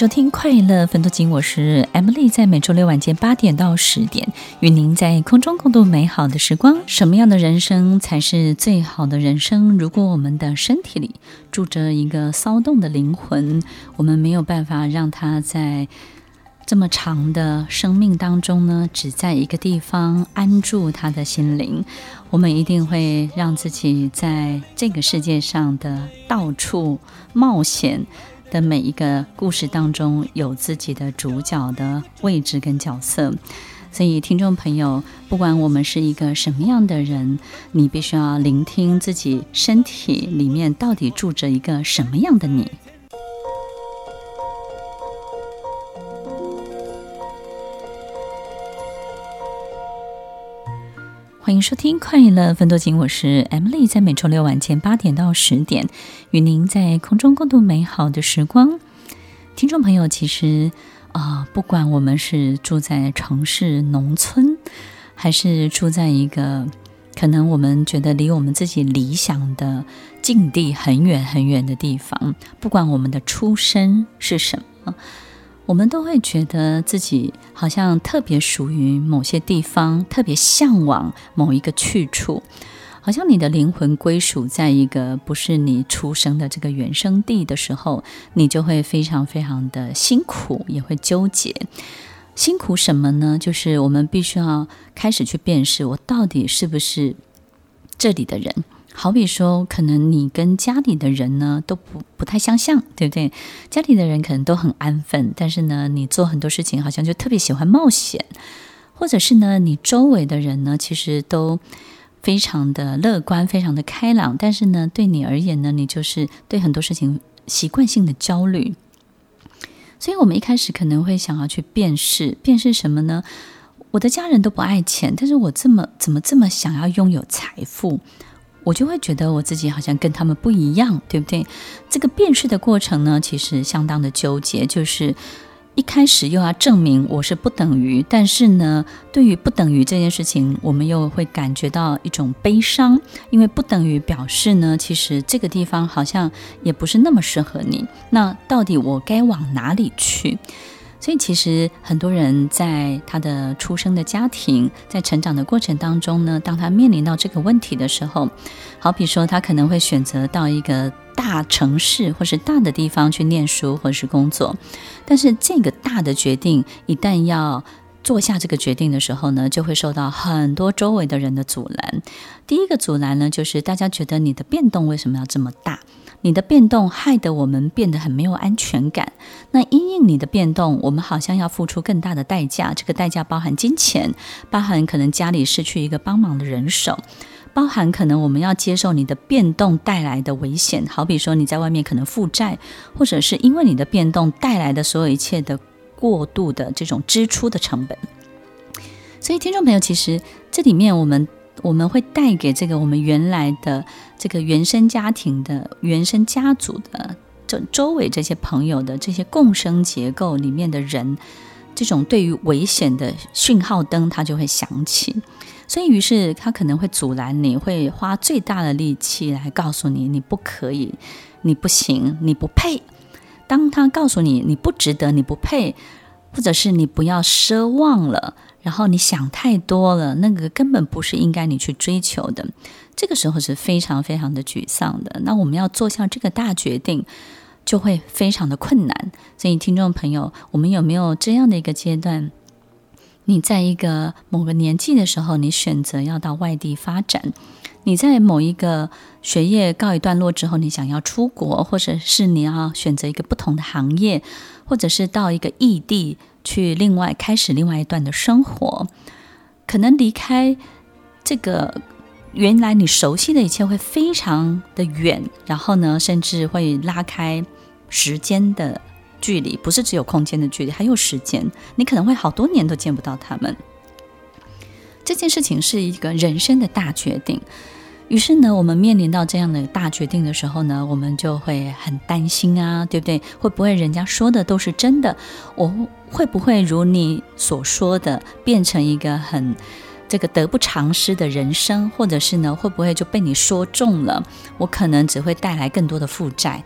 收听《快乐分多金》，我是 Emily，在每周六晚间八点到十点，与您在空中共度美好的时光。什么样的人生才是最好的人生？如果我们的身体里住着一个骚动的灵魂，我们没有办法让它在这么长的生命当中呢，只在一个地方安住他的心灵。我们一定会让自己在这个世界上的到处冒险。的每一个故事当中有自己的主角的位置跟角色，所以听众朋友，不管我们是一个什么样的人，你必须要聆听自己身体里面到底住着一个什么样的你。欢迎收听《快乐分多金》，我是 Emily，在每周六晚间八点到十点，与您在空中共度美好的时光。听众朋友，其实啊、不管我们是住在城市、农村，还是住在一个可能我们觉得离我们自己理想的境地很远很远的地方，不管我们的出身是什么。我们都会觉得自己好像特别属于某些地方，特别向往某一个去处，好像你的灵魂归属在一个不是你出生的这个原生地的时候，你就会非常非常的辛苦，也会纠结。辛苦什么呢？就是我们必须要开始去辨识，我到底是不是这里的人。好比说，可能你跟家里的人呢都不不太相像，对不对？家里的人可能都很安分，但是呢，你做很多事情好像就特别喜欢冒险，或者是呢，你周围的人呢其实都非常的乐观，非常的开朗，但是呢，对你而言呢，你就是对很多事情习惯性的焦虑。所以我们一开始可能会想要去辨识，辨识什么呢？我的家人都不爱钱，但是我这么怎么这么想要拥有财富？我就会觉得我自己好像跟他们不一样，对不对？这个辨识的过程呢，其实相当的纠结，就是一开始又要证明我是不等于，但是呢，对于不等于这件事情，我们又会感觉到一种悲伤，因为不等于表示呢，其实这个地方好像也不是那么适合你。那到底我该往哪里去？所以，其实很多人在他的出生的家庭，在成长的过程当中呢，当他面临到这个问题的时候，好比说他可能会选择到一个大城市或是大的地方去念书或是工作，但是这个大的决定一旦要做下这个决定的时候呢，就会受到很多周围的人的阻拦。第一个阻拦呢，就是大家觉得你的变动为什么要这么大？你的变动害得我们变得很没有安全感。那因应你的变动，我们好像要付出更大的代价。这个代价包含金钱，包含可能家里失去一个帮忙的人手，包含可能我们要接受你的变动带来的危险。好比说你在外面可能负债，或者是因为你的变动带来的所有一切的过度的这种支出的成本。所以，听众朋友，其实这里面我们。我们会带给这个我们原来的这个原生家庭的原生家族的这周围这些朋友的这些共生结构里面的人，这种对于危险的讯号灯，它就会响起。所以，于是他可能会阻拦你，会花最大的力气来告诉你，你不可以，你不行，你不配。当他告诉你你不值得，你不配，或者是你不要奢望了。然后你想太多了，那个根本不是应该你去追求的。这个时候是非常非常的沮丧的。那我们要做下这个大决定，就会非常的困难。所以，听众朋友，我们有没有这样的一个阶段？你在一个某个年纪的时候，你选择要到外地发展；你在某一个学业告一段落之后，你想要出国，或者是你要选择一个不同的行业，或者是到一个异地。去另外开始另外一段的生活，可能离开这个原来你熟悉的一切会非常的远，然后呢，甚至会拉开时间的距离，不是只有空间的距离，还有时间。你可能会好多年都见不到他们。这件事情是一个人生的大决定。于是呢，我们面临到这样的大决定的时候呢，我们就会很担心啊，对不对？会不会人家说的都是真的？我会不会如你所说的，变成一个很这个得不偿失的人生？或者是呢，会不会就被你说中了？我可能只会带来更多的负债。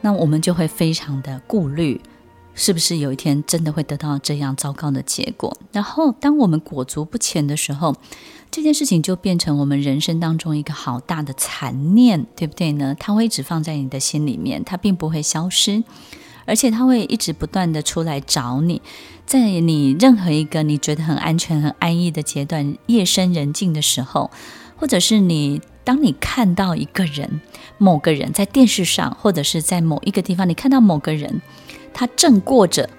那我们就会非常的顾虑，是不是有一天真的会得到这样糟糕的结果？然后，当我们裹足不前的时候，这件事情就变成我们人生当中一个好大的残念，对不对呢？它会一直放在你的心里面，它并不会消失，而且它会一直不断的出来找你，在你任何一个你觉得很安全、很安逸的阶段，夜深人静的时候，或者是你。当你看到一个人、某个人在电视上，或者是在某一个地方，你看到某个人，他正过着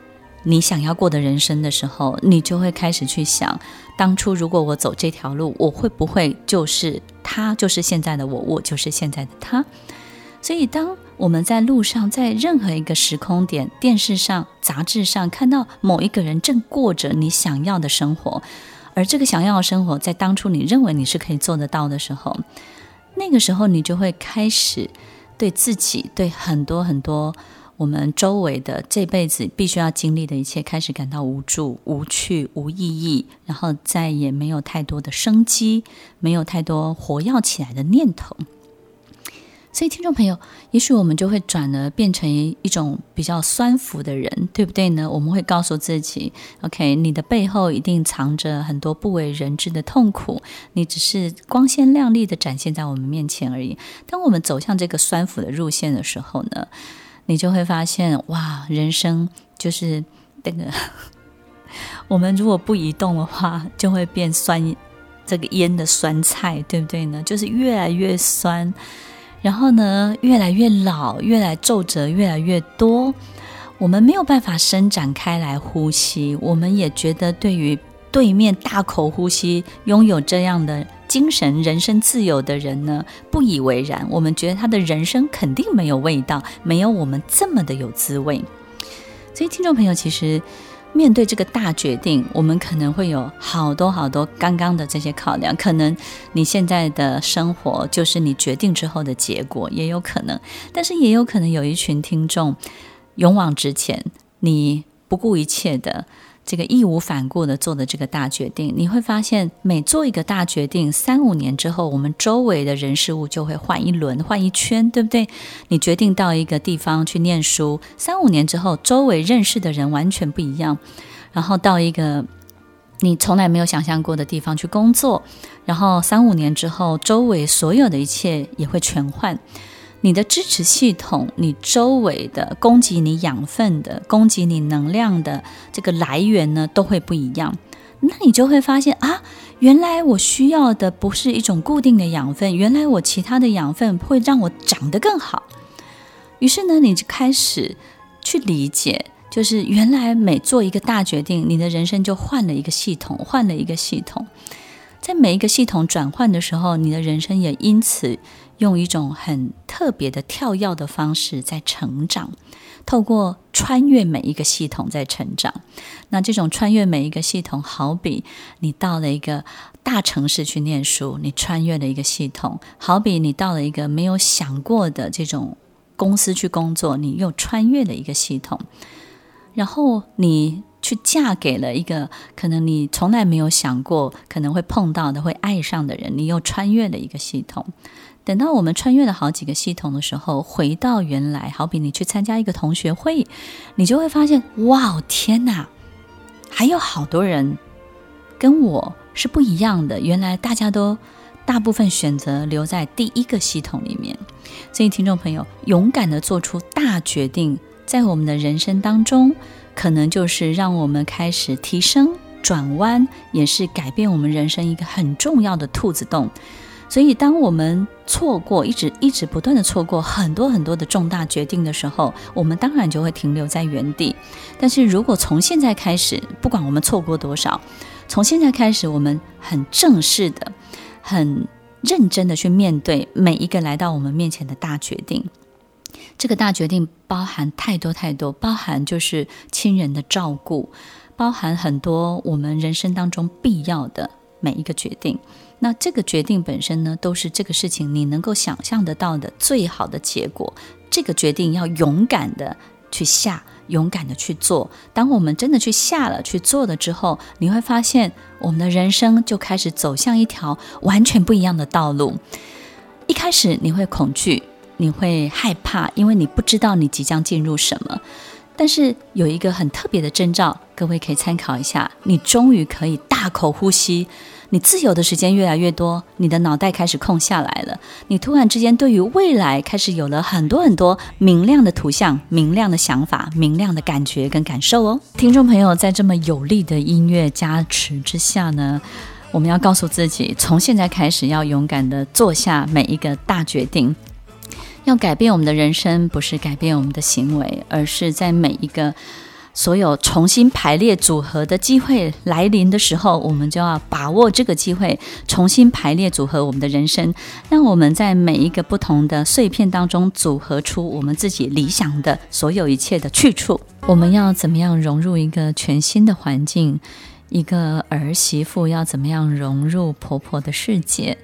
你想要过的人生的时候，你就会开始去想：当初如果我走这条路，我会不会就是他，就是现在的我，我就是现在的他？所以，当我们在路上，在任何一个时空点，电视上、杂志上看到某一个人正过着你想要的生活，而这个想要的生活，在当初你认为你是可以做得到的时候，那个时候，你就会开始对自己、对很多很多我们周围的这辈子必须要经历的一切，开始感到无助、无趣、无意义，然后再也没有太多的生机，没有太多活跃起来的念头。所以，听众朋友，也许我们就会转而变成一种比较酸腐的人，对不对呢？我们会告诉自己：“OK，你的背后一定藏着很多不为人知的痛苦，你只是光鲜亮丽的展现在我们面前而已。”当我们走向这个酸腐的路线的时候呢，你就会发现，哇，人生就是那个，我们如果不移动的话，就会变酸，这个腌的酸菜，对不对呢？就是越来越酸。然后呢，越来越老，越来皱褶越来越多，我们没有办法伸展开来呼吸。我们也觉得，对于对面大口呼吸、拥有这样的精神、人生自由的人呢，不以为然。我们觉得他的人生肯定没有味道，没有我们这么的有滋味。所以，听众朋友，其实。面对这个大决定，我们可能会有好多好多刚刚的这些考量。可能你现在的生活就是你决定之后的结果，也有可能。但是也有可能有一群听众勇往直前，你不顾一切的。这个义无反顾的做的这个大决定，你会发现，每做一个大决定，三五年之后，我们周围的人事物就会换一轮、换一圈，对不对？你决定到一个地方去念书，三五年之后，周围认识的人完全不一样。然后到一个你从来没有想象过的地方去工作，然后三五年之后，周围所有的一切也会全换。你的支持系统，你周围的供给你养分的、供给你能量的这个来源呢，都会不一样。那你就会发现啊，原来我需要的不是一种固定的养分，原来我其他的养分会让我长得更好。于是呢，你就开始去理解，就是原来每做一个大决定，你的人生就换了一个系统，换了一个系统。在每一个系统转换的时候，你的人生也因此。用一种很特别的跳跃的方式在成长，透过穿越每一个系统在成长。那这种穿越每一个系统，好比你到了一个大城市去念书，你穿越了一个系统；好比你到了一个没有想过的这种公司去工作，你又穿越了一个系统。然后你去嫁给了一个可能你从来没有想过可能会碰到的、会爱上的人，你又穿越了一个系统。等到我们穿越了好几个系统的时候，回到原来，好比你去参加一个同学会，你就会发现，哇，天哪，还有好多人跟我是不一样的。原来大家都大部分选择留在第一个系统里面。所以，听众朋友，勇敢的做出大决定，在我们的人生当中，可能就是让我们开始提升、转弯，也是改变我们人生一个很重要的兔子洞。所以，当我们错过，一直一直不断的错过很多很多的重大决定的时候，我们当然就会停留在原地。但是如果从现在开始，不管我们错过多少，从现在开始，我们很正式的、很认真的去面对每一个来到我们面前的大决定，这个大决定包含太多太多，包含就是亲人的照顾，包含很多我们人生当中必要的每一个决定。那这个决定本身呢，都是这个事情你能够想象得到的最好的结果。这个决定要勇敢的去下，勇敢的去做。当我们真的去下了、去做了之后，你会发现我们的人生就开始走向一条完全不一样的道路。一开始你会恐惧。你会害怕，因为你不知道你即将进入什么。但是有一个很特别的征兆，各位可以参考一下。你终于可以大口呼吸，你自由的时间越来越多，你的脑袋开始空下来了。你突然之间对于未来开始有了很多很多明亮的图像、明亮的想法、明亮的感觉跟感受哦。听众朋友，在这么有力的音乐加持之下呢，我们要告诉自己，从现在开始要勇敢地做下每一个大决定。要改变我们的人生，不是改变我们的行为，而是在每一个所有重新排列组合的机会来临的时候，我们就要把握这个机会，重新排列组合我们的人生，让我们在每一个不同的碎片当中组合出我们自己理想的所有一切的去处。我们要怎么样融入一个全新的环境？一个儿媳妇要怎么样融入婆婆的世界？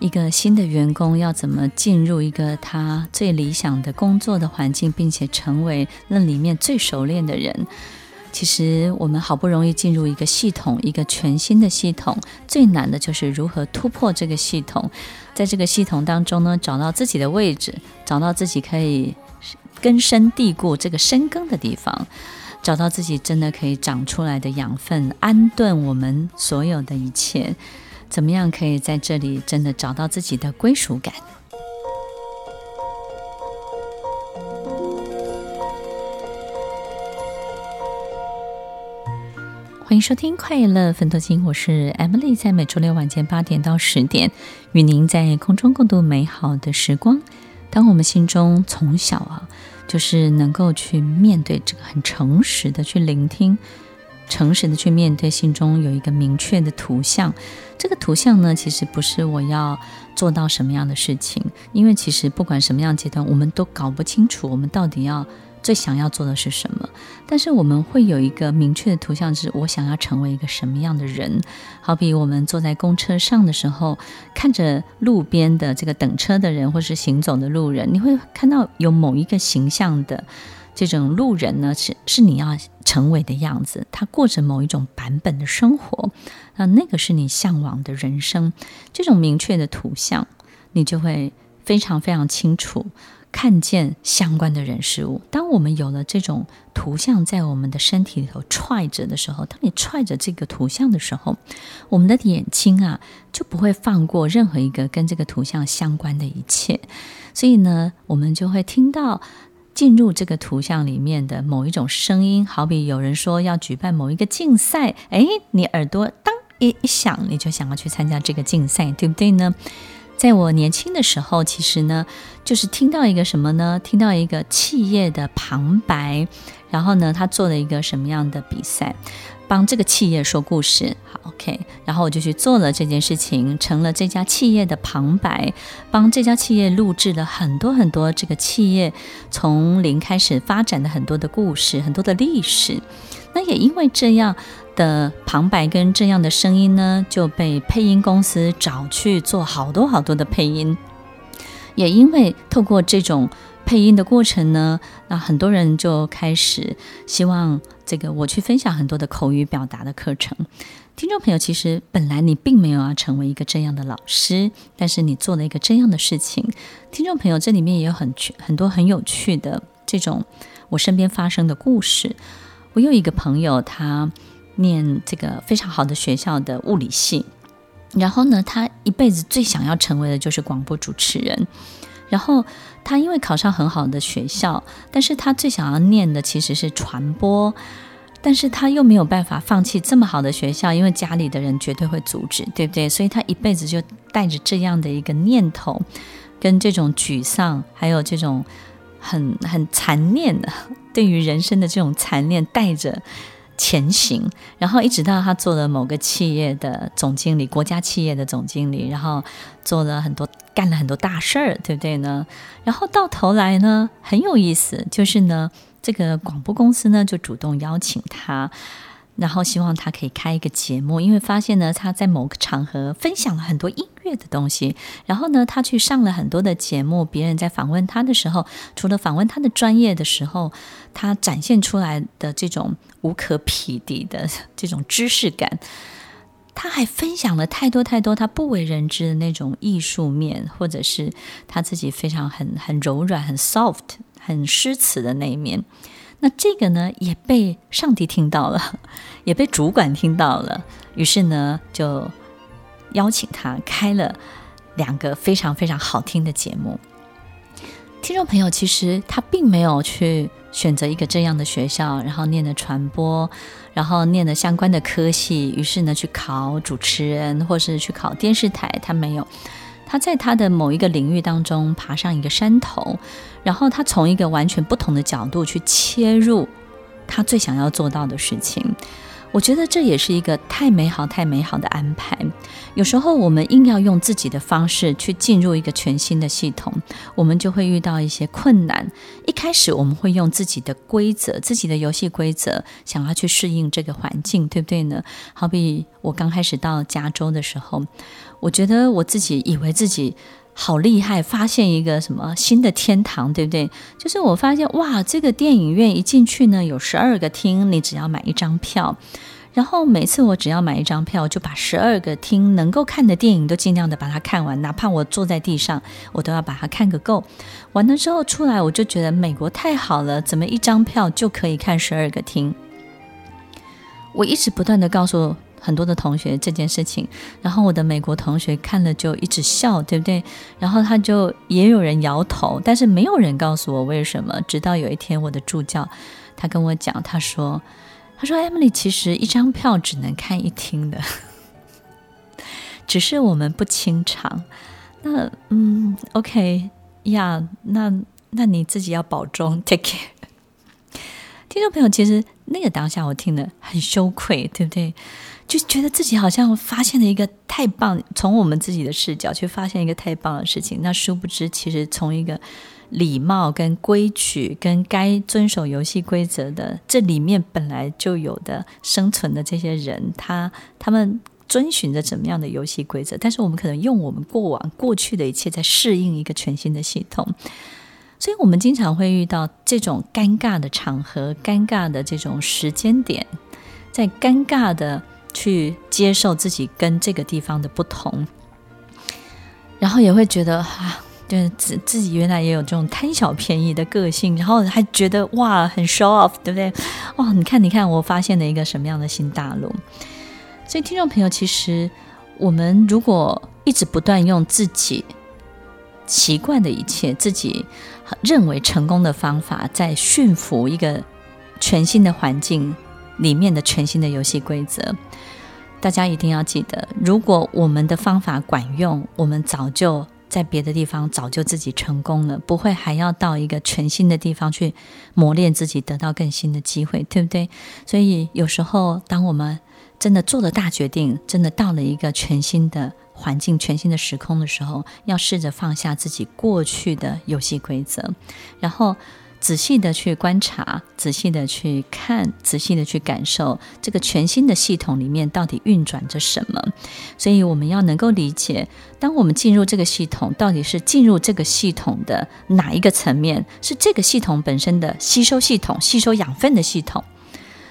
一个新的员工要怎么进入一个他最理想的工作的环境，并且成为那里面最熟练的人？其实我们好不容易进入一个系统，一个全新的系统，最难的就是如何突破这个系统，在这个系统当中呢，找到自己的位置，找到自己可以根深蒂固这个深耕的地方，找到自己真的可以长出来的养分，安顿我们所有的一切。怎么样可以在这里真的找到自己的归属感？欢迎收听《快乐芬多精》，我是 Emily，在每周六晚间八点到十点，与您在空中共度美好的时光。当我们心中从小啊，就是能够去面对这个很诚实的去聆听。诚实的去面对，心中有一个明确的图像。这个图像呢，其实不是我要做到什么样的事情，因为其实不管什么样阶段，我们都搞不清楚我们到底要最想要做的是什么。但是我们会有一个明确的图像，是我想要成为一个什么样的人。好比我们坐在公车上的时候，看着路边的这个等车的人，或是行走的路人，你会看到有某一个形象的。这种路人呢，是是你要成为的样子，他过着某一种版本的生活，那那个是你向往的人生。这种明确的图像，你就会非常非常清楚看见相关的人事物。当我们有了这种图像在我们的身体里头踹着的时候，当你踹着这个图像的时候，我们的眼睛啊就不会放过任何一个跟这个图像相关的一切。所以呢，我们就会听到。进入这个图像里面的某一种声音，好比有人说要举办某一个竞赛，哎，你耳朵当一一响，你就想要去参加这个竞赛，对不对呢？在我年轻的时候，其实呢，就是听到一个什么呢？听到一个企业的旁白，然后呢，他做了一个什么样的比赛？帮这个企业说故事，，OK，然后我就去做了这件事情，成了这家企业的旁白，帮这家企业录制了很多很多这个企业从零开始发展的很多的故事，很多的历史。那也因为这样的旁白跟这样的声音呢，就被配音公司找去做好多好多的配音。也因为透过这种。配音的过程呢，那很多人就开始希望这个我去分享很多的口语表达的课程。听众朋友，其实本来你并没有要成为一个这样的老师，但是你做了一个这样的事情。听众朋友，这里面也有很很多很有趣的这种我身边发生的故事。我有一个朋友，他念这个非常好的学校的物理系，然后呢，他一辈子最想要成为的就是广播主持人。然后他因为考上很好的学校，但是他最想要念的其实是传播，但是他又没有办法放弃这么好的学校，因为家里的人绝对会阻止，对不对？所以他一辈子就带着这样的一个念头，跟这种沮丧，还有这种很很残念的对于人生的这种残念，带着前行，然后一直到他做了某个企业的总经理，国家企业的总经理，然后做了很多，干了很多大事儿，对不对呢？然后到头来呢，很有意思，就是呢，这个广播公司呢就主动邀请他。然后希望他可以开一个节目，因为发现呢，他在某个场合分享了很多音乐的东西。然后呢，他去上了很多的节目，别人在访问他的时候，除了访问他的专业的时候，他展现出来的这种无可匹敌的这种知识感，他还分享了太多太多他不为人知的那种艺术面，或者是他自己非常很很柔软、很 soft、很诗词的那一面。那这个呢，也被上帝听到了，也被主管听到了，于是呢，就邀请他开了两个非常非常好听的节目。听众朋友，其实他并没有去选择一个这样的学校，然后念的传播，然后念了相关的科系，于是呢，去考主持人，或是去考电视台，他没有。他在他的某一个领域当中爬上一个山头，然后他从一个完全不同的角度去切入他最想要做到的事情。我觉得这也是一个太美好、太美好的安排。有时候我们硬要用自己的方式去进入一个全新的系统，我们就会遇到一些困难。一开始我们会用自己的规则、自己的游戏规则，想要去适应这个环境，对不对呢？好比我刚开始到加州的时候，我觉得我自己以为自己好厉害，发现一个什么新的天堂，对不对？就是我发现哇，这个电影院一进去呢，有十二个厅，你只要买一张票。然后每次我只要买一张票，就把十二个厅能够看的电影都尽量的把它看完，哪怕我坐在地上，我都要把它看个够。完了之后出来，我就觉得美国太好了，怎么一张票就可以看十二个厅？我一直不断的告诉。很多的同学这件事情，然后我的美国同学看了就一直笑，对不对？然后他就也有人摇头，但是没有人告诉我为什么。直到有一天，我的助教他跟我讲，他说：“他说 Emily，其实一张票只能看一厅的，只是我们不清场。那嗯，OK 呀，那那你自己要保重，take care。听众朋友，其实那个当下我听得很羞愧，对不对？”就觉得自己好像发现了一个太棒，从我们自己的视角去发现一个太棒的事情。那殊不知，其实从一个礼貌、跟规矩、跟该遵守游戏规则的这里面本来就有的生存的这些人，他他们遵循着怎么样的游戏规则？但是我们可能用我们过往过去的一切在适应一个全新的系统，所以我们经常会遇到这种尴尬的场合、尴尬的这种时间点，在尴尬的。去接受自己跟这个地方的不同，然后也会觉得啊，对自自己原来也有这种贪小便宜的个性，然后还觉得哇，很 show off，对不对？哇，你看，你看，我发现了一个什么样的新大陆。所以，听众朋友，其实我们如果一直不断用自己习惯的一切、自己认为成功的方法，在驯服一个全新的环境。里面的全新的游戏规则，大家一定要记得。如果我们的方法管用，我们早就在别的地方早就自己成功了，不会还要到一个全新的地方去磨练自己，得到更新的机会，对不对？所以有时候，当我们真的做了大决定，真的到了一个全新的环境、全新的时空的时候，要试着放下自己过去的游戏规则，然后。仔细的去观察，仔细的去看，仔细的去感受这个全新的系统里面到底运转着什么。所以我们要能够理解，当我们进入这个系统，到底是进入这个系统的哪一个层面？是这个系统本身的吸收系统、吸收养分的系统，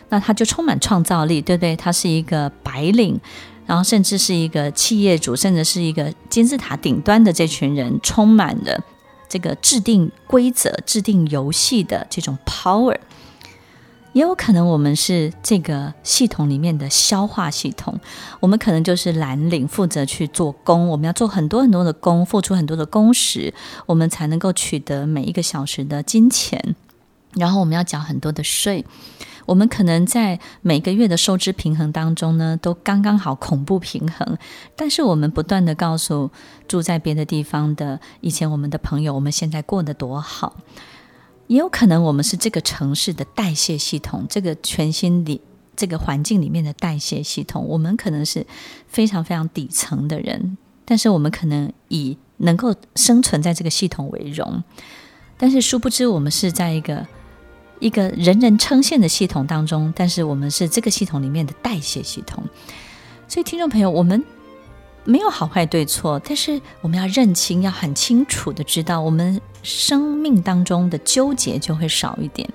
那它就充满创造力，对不对？它是一个白领，然后甚至是一个企业主，甚至是一个金字塔顶端的这群人，充满了。这个制定规则、制定游戏的这种 power，也有可能我们是这个系统里面的消化系统，我们可能就是蓝领，负责去做工，我们要做很多很多的工，付出很多的工时，我们才能够取得每一个小时的金钱，然后我们要缴很多的税。我们可能在每个月的收支平衡当中呢，都刚刚好恐怖平衡。但是我们不断地告诉住在别的地方的以前我们的朋友，我们现在过得多好。也有可能我们是这个城市的代谢系统，这个全新里这个环境里面的代谢系统。我们可能是非常非常底层的人，但是我们可能以能够生存在这个系统为荣。但是殊不知，我们是在一个一个人人称羡的系统当中，但是我们是这个系统里面的代谢系统。所以，听众朋友，我们没有好坏对错，但是我们要认清，要很清楚的知道，我们生命当中的纠结就会少一点。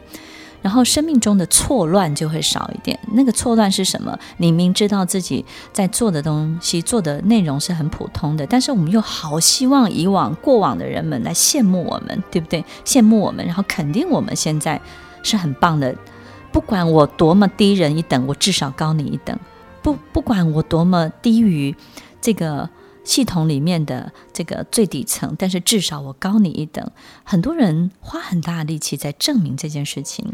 然后生命中的错乱就会少一点。那个错乱是什么？你明知道自己在做的东西、做的内容是很普通的，但是我们又好希望以往过往的人们来羡慕我们，对不对？羡慕我们，然后肯定我们现在是很棒的。不管我多么低人一等，我至少高你一等。不，不管我多么低于这个。系统里面的这个最底层，但是至少我高你一等。很多人花很大的力气在证明这件事情，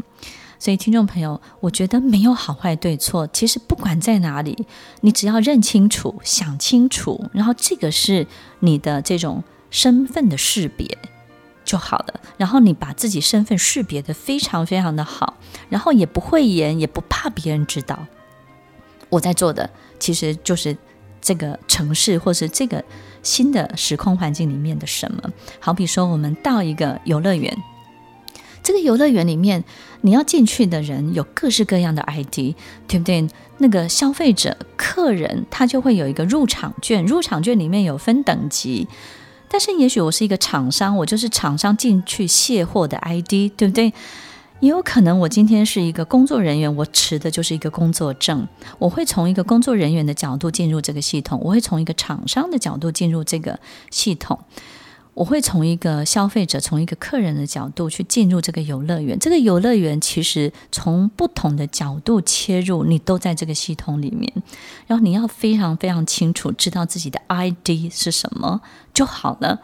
所以听众朋友，我觉得没有好坏对错。其实不管在哪里，你只要认清楚、想清楚，然后这个是你的这种身份的识别就好了。然后你把自己身份识别得非常非常的好，然后也不讳言，也不怕别人知道我在做的，其实就是。这个城市或是这个新的时空环境里面的什么，好比说我们到一个游乐园，这个游乐园里面你要进去的人有各式各样的 ID，对不对？那个消费者、客人他就会有一个入场券，入场券里面有分等级，但是也许我是一个厂商，我就是厂商进去卸货的 ID，对不对？也有可能，我今天是一个工作人员，我持的就是一个工作证。我会从一个工作人员的角度进入这个系统，我会从一个厂商的角度进入这个系统，我会从一个消费者、从一个客人的角度去进入这个游乐园。这个游乐园其实从不同的角度切入，你都在这个系统里面。然后你要非常非常清楚知道自己的 ID 是什么就好了。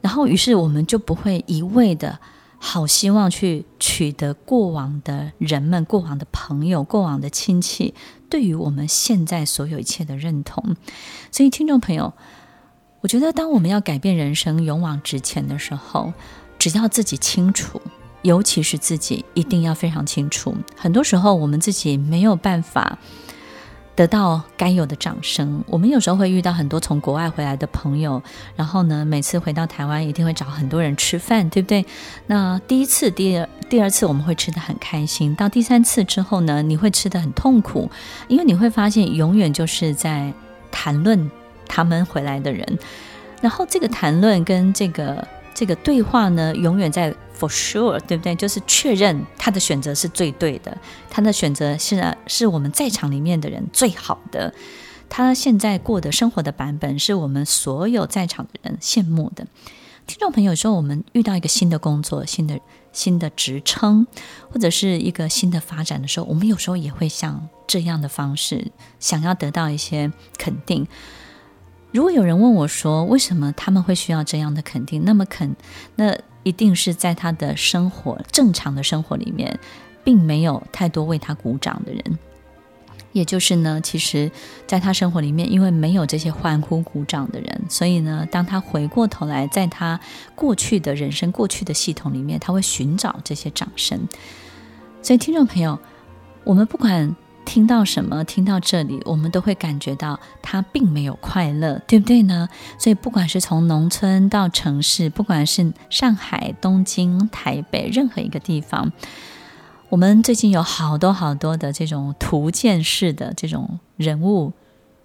然后于是我们就不会一味的。好希望去取得过往的人们、过往的朋友、过往的亲戚对于我们现在所有一切的认同。所以，听众朋友，我觉得当我们要改变人生、勇往直前的时候，只要自己清楚，尤其是自己一定要非常清楚。很多时候，我们自己没有办法。得到该有的掌声。我们有时候会遇到很多从国外回来的朋友，然后呢，每次回到台湾一定会找很多人吃饭，对不对？那第一次、第二、第二次我们会吃得很开心，到第三次之后呢，你会吃得很痛苦，因为你会发现永远就是在谈论他们回来的人，然后这个谈论跟这个。这个对话呢，永远在 for sure，对不对？就是确认他的选择是最对的，他的选择是是我们在场里面的人最好的，他现在过的生活的版本是我们所有在场的人羡慕的。听众朋友说，我们遇到一个新的工作、新的新的职称，或者是一个新的发展的时候，我们有时候也会像这样的方式，想要得到一些肯定。如果有人问我说，为什么他们会需要这样的肯定？那么肯，那一定是在他的生活正常的生活里面，并没有太多为他鼓掌的人。也就是呢，其实在他生活里面，因为没有这些欢呼鼓掌的人，所以呢，当他回过头来，在他过去的人生、过去的系统里面，他会寻找这些掌声。所以，听众朋友，我们不管。听到什么？听到这里，我们都会感觉到他并没有快乐，对不对呢？所以，不管是从农村到城市，不管是上海、东京、台北，任何一个地方，我们最近有好多好多的这种图鉴式的这种人物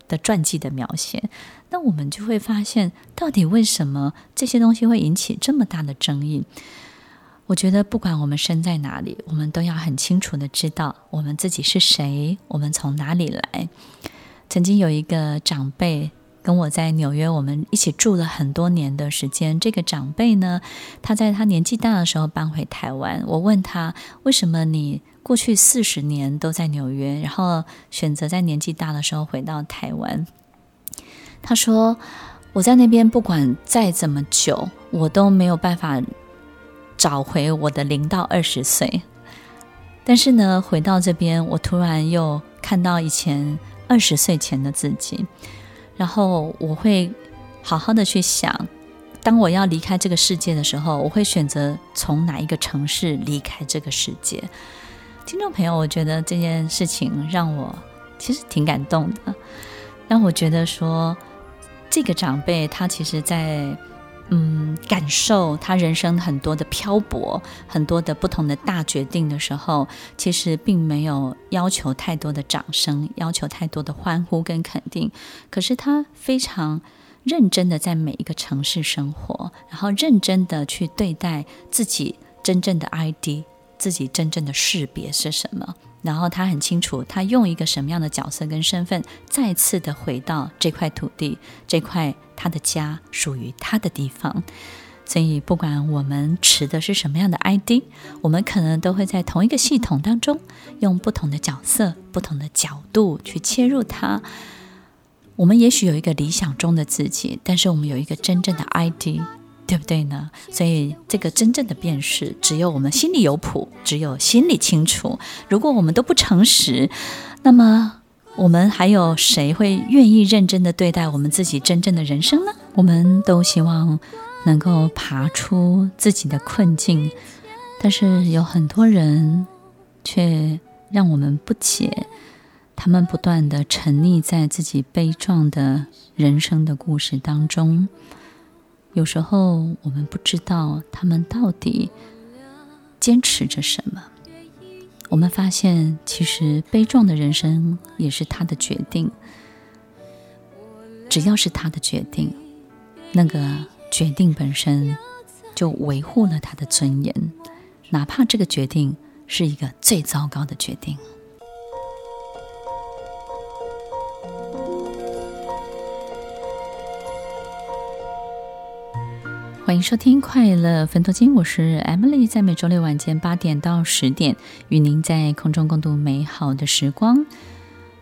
的传记的描写，那我们就会发现，到底为什么这些东西会引起这么大的争议？我觉得，不管我们身在哪里，我们都要很清楚的知道我们自己是谁，我们从哪里来。曾经有一个长辈跟我在纽约，我们一起住了很多年的时间。这个长辈呢，他在他年纪大的时候搬回台湾。我问他，为什么你过去四十年都在纽约，然后选择在年纪大的时候回到台湾？他说，我在那边不管再怎么久，我都没有办法。找回我的零到二十岁，但是呢，回到这边，我突然又看到以前二十岁前的自己，然后我会好好的去想，当我要离开这个世界的时候，我会选择从哪一个城市离开这个世界。听众朋友，我觉得这件事情让我其实挺感动的，让我觉得说，这个长辈他其实在嗯感受他人生很多的漂泊，很多的不同的大决定的时候，其实并没有要求太多的掌声，要求太多的欢呼跟肯定，可是他非常认真的在每一个城市生活，然后认真的去对待自己真正的 ID。自己真正的识别是什么？然后他很清楚，他用一个什么样的角色跟身份，再次的回到这块土地，这块他的家，属于他的地方。所以，不管我们持的是什么样的 ID，我们可能都会在同一个系统当中，用不同的角色、不同的角度去切入它。我们也许有一个理想中的自己，但是我们有一个真正的 ID。对不对呢？所以这个真正的辨识，只有我们心里有谱，只有心里清楚。如果我们都不诚实，那么我们还有谁会愿意认真的对待我们自己真正的人生呢？我们都希望能够爬出自己的困境，但是有很多人却让我们不解，他们不断的沉溺在自己悲壮的人生的故事当中。有时候我们不知道他们到底坚持着什么。我们发现，其实悲壮的人生也是他的决定。只要是他的决定，那个决定本身就维护了他的尊严，哪怕这个决定是一个最糟糕的决定。欢迎收听《快乐分多金》，我是 Emily，在每周六晚间八点到十点，与您在空中共度美好的时光。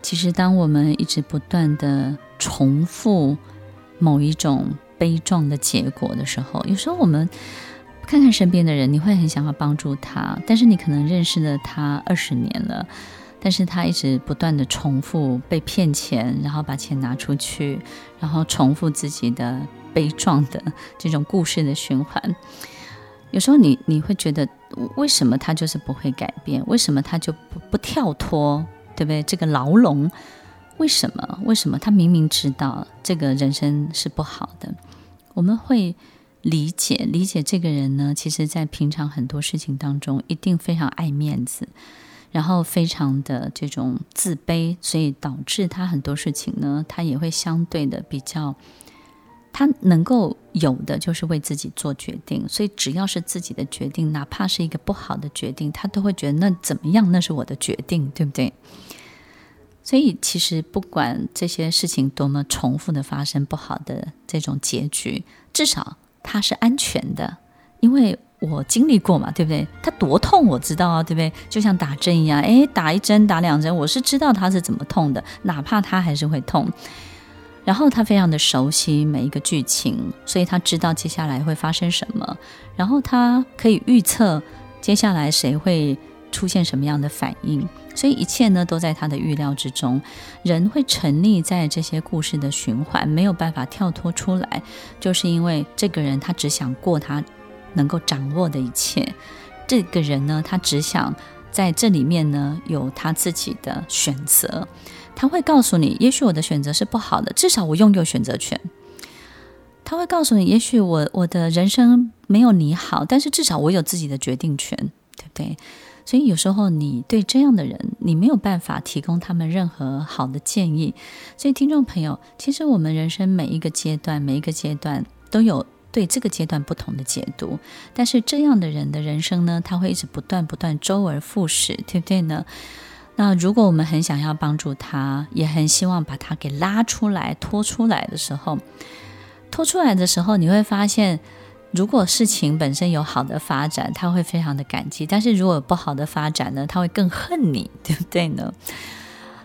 其实，当我们一直不断地重复某一种悲壮的结果的时候，有时候我们看看身边的人，你会很想要帮助他，但是你可能认识了他二十年了，但是他一直不断地重复被骗钱，然后把钱拿出去，然后重复自己的。悲壮的这种故事的循环，有时候你你会觉得，为什么他就是不会改变？为什么他就不不跳脱？对不对？这个牢笼，为什么？为什么他明明知道这个人生是不好的？我们会理解理解这个人呢，其实在平常很多事情当中，一定非常爱面子，然后非常的这种自卑，所以导致他很多事情呢，他也会相对的比较。他能够有的就是为自己做决定，所以只要是自己的决定，哪怕是一个不好的决定，他都会觉得那怎么样？那是我的决定，对不对？所以其实不管这些事情多么重复的发生，不好的这种结局，至少他是安全的，因为我经历过嘛，对不对？他多痛我知道啊，对不对？就像打针一样，诶，打一针打两针，我是知道他是怎么痛的，哪怕他还是会痛。然后他非常的熟悉每一个剧情，所以他知道接下来会发生什么。然后他可以预测接下来谁会出现什么样的反应，所以一切呢都在他的预料之中。人会沉溺在这些故事的循环，没有办法跳脱出来，就是因为这个人他只想过他能够掌握的一切。这个人呢，他只想在这里面呢有他自己的选择。他会告诉你，也许我的选择是不好的，至少我拥有选择权。他会告诉你，也许我我的人生没有你好，但是至少我有自己的决定权，对不对？所以有时候你对这样的人，你没有办法提供他们任何好的建议。所以听众朋友，其实我们人生每一个阶段，每一个阶段都有对这个阶段不同的解读。但是这样的人的人生呢，他会一直不断不断周而复始，对不对呢？那如果我们很想要帮助他，也很希望把他给拉出来、拖出来的时候，拖出来的时候，你会发现，如果事情本身有好的发展，他会非常的感激；但是如果有不好的发展呢，他会更恨你，对不对呢？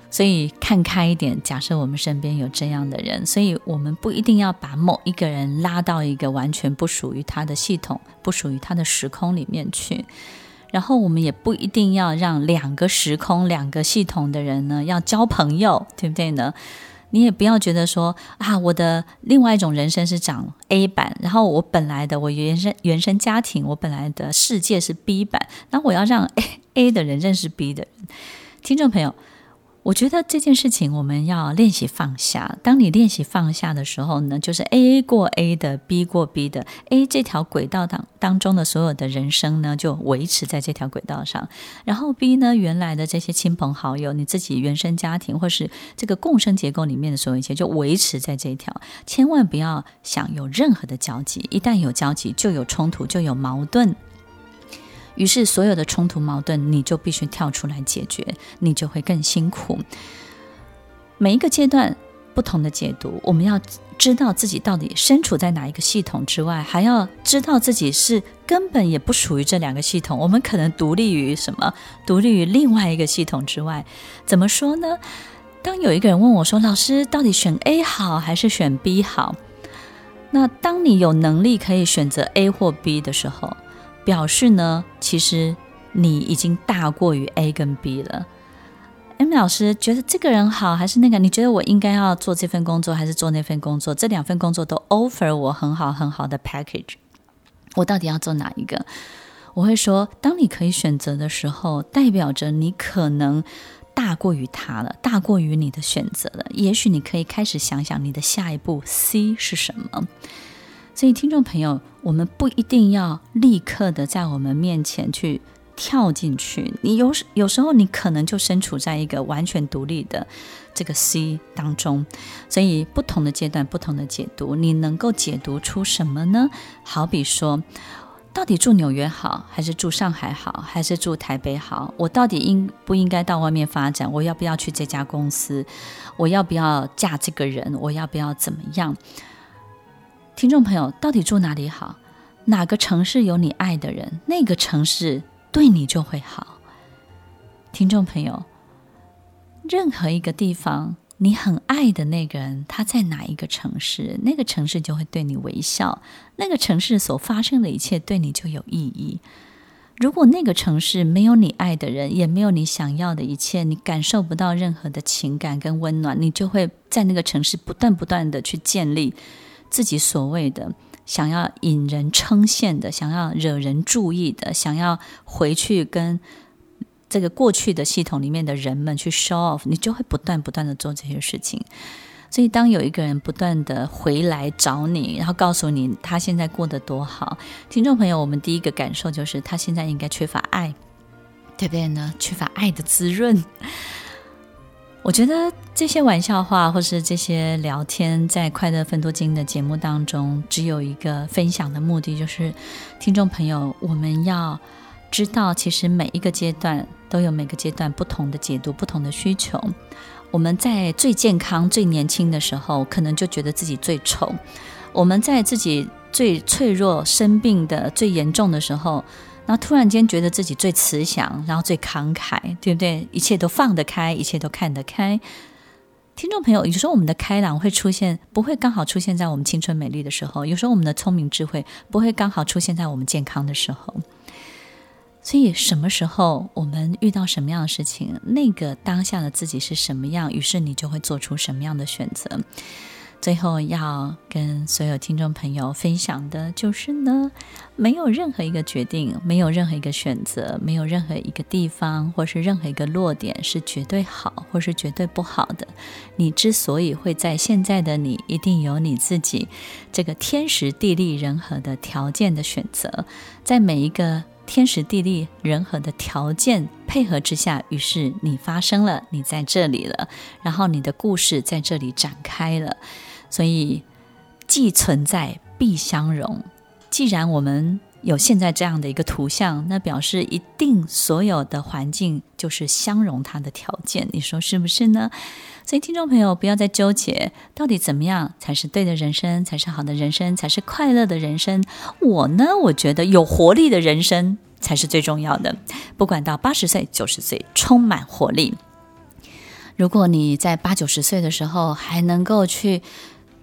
所以看开一点，假设我们身边有这样的人，所以我们不一定要把某一个人拉到一个完全不属于他的系统、不属于他的时空里面去。然后我们也不一定要让两个时空、两个系统的人呢要交朋友，对不对呢？你也不要觉得说啊，我的另外一种人生是长 A 版，然后我本来的我原生原生家庭，我本来的世界是 B 版，那我要让 A A 的人认识 B 的人。听众朋友。我觉得这件事情我们要练习放下。当你练习放下的时候呢，就是 A 过 A 的，B 过 B 的，A 这条轨道当当中的所有的人生呢，就维持在这条轨道上。然后 B 呢，原来的这些亲朋好友，你自己原生家庭或是这个共生结构里面的所有一切，就维持在这条。千万不要想有任何的交集，一旦有交集，就有冲突，就有矛盾。于是，所有的冲突矛盾，你就必须跳出来解决，你就会更辛苦。每一个阶段不同的解读，我们要知道自己到底身处在哪一个系统之外，还要知道自己是根本也不属于这两个系统。我们可能独立于什么？独立于另外一个系统之外。怎么说呢？当有一个人问我说：“老师，到底选 A 好还是选 B 好？”那当你有能力可以选择 A 或 B 的时候，表示呢，其实你已经大过于 A 跟 B 了。M 老师觉得这个人好还是那个？你觉得我应该要做这份工作还是做那份工作？这两份工作都 offer 我很好很好的 package，我到底要做哪一个？我会说，当你可以选择的时候，代表着你可能大过于他了，大过于你的选择了。也许你可以开始想想你的下一步 C 是什么。所以，听众朋友，我们不一定要立刻的在我们面前去跳进去。你有时有时候，你可能就身处在一个完全独立的这个 C 当中。所以，不同的阶段，不同的解读，你能够解读出什么呢？好比说，到底住纽约好，还是住上海好，还是住台北好？我到底应不应该到外面发展？我要不要去这家公司？我要不要嫁这个人？我要不要怎么样？听众朋友，到底住哪里好？哪个城市有你爱的人，那个城市对你就会好。听众朋友，任何一个地方，你很爱的那个人，他在哪一个城市，那个城市就会对你微笑，那个城市所发生的一切对你就有意义。如果那个城市没有你爱的人，也没有你想要的一切，你感受不到任何的情感跟温暖，你就会在那个城市不断不断的去建立。自己所谓的想要引人称羡的，想要惹人注意的，想要回去跟这个过去的系统里面的人们去 show off，你就会不断不断的做这些事情。所以，当有一个人不断的回来找你，然后告诉你他现在过得多好，听众朋友，我们第一个感受就是他现在应该缺乏爱，对不对呢？缺乏爱的滋润。我觉得这些玩笑话，或是这些聊天，在《快乐分多金》的节目当中，只有一个分享的目的，就是听众朋友，我们要知道，其实每一个阶段都有每个阶段不同的解读、不同的需求。我们在最健康、最年轻的时候，可能就觉得自己最丑；我们在自己最脆弱、生病的最严重的时候。然后突然间觉得自己最慈祥，然后最慷慨，对不对？一切都放得开，一切都看得开。听众朋友，有时候我们的开朗会出现，不会刚好出现在我们青春美丽的时候；有时候我们的聪明智慧不会刚好出现在我们健康的时候。所以，什么时候我们遇到什么样的事情，那个当下的自己是什么样，于是你就会做出什么样的选择。最后要跟所有听众朋友分享的就是呢，没有任何一个决定，没有任何一个选择，没有任何一个地方，或是任何一个落点是绝对好，或是绝对不好的。你之所以会在现在的你，一定有你自己这个天时地利人和的条件的选择，在每一个天时地利人和的条件配合之下，于是你发生了，你在这里了，然后你的故事在这里展开了。所以，既存在必相容。既然我们有现在这样的一个图像，那表示一定所有的环境就是相容它的条件。你说是不是呢？所以，听众朋友不要再纠结，到底怎么样才是对的人生，才是好的人生，才是快乐的人生？我呢，我觉得有活力的人生才是最重要的。不管到八十岁、九十岁，充满活力。如果你在八九十岁的时候还能够去。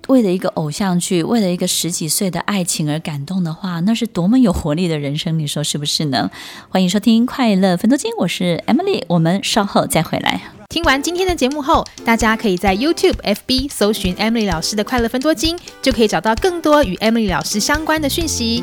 为了一个偶像剧，为了一个十几岁的爱情而感动的话，那是多么有活力的人生，你说是不是呢？欢迎收听《快乐分多金》，我是 Emily，我们稍后再回来。听完今天的节目后，大家可以在 YouTube、FB 搜寻 Emily 老师的《快乐分多金》，就可以找到更多与 Emily 老师相关的讯息。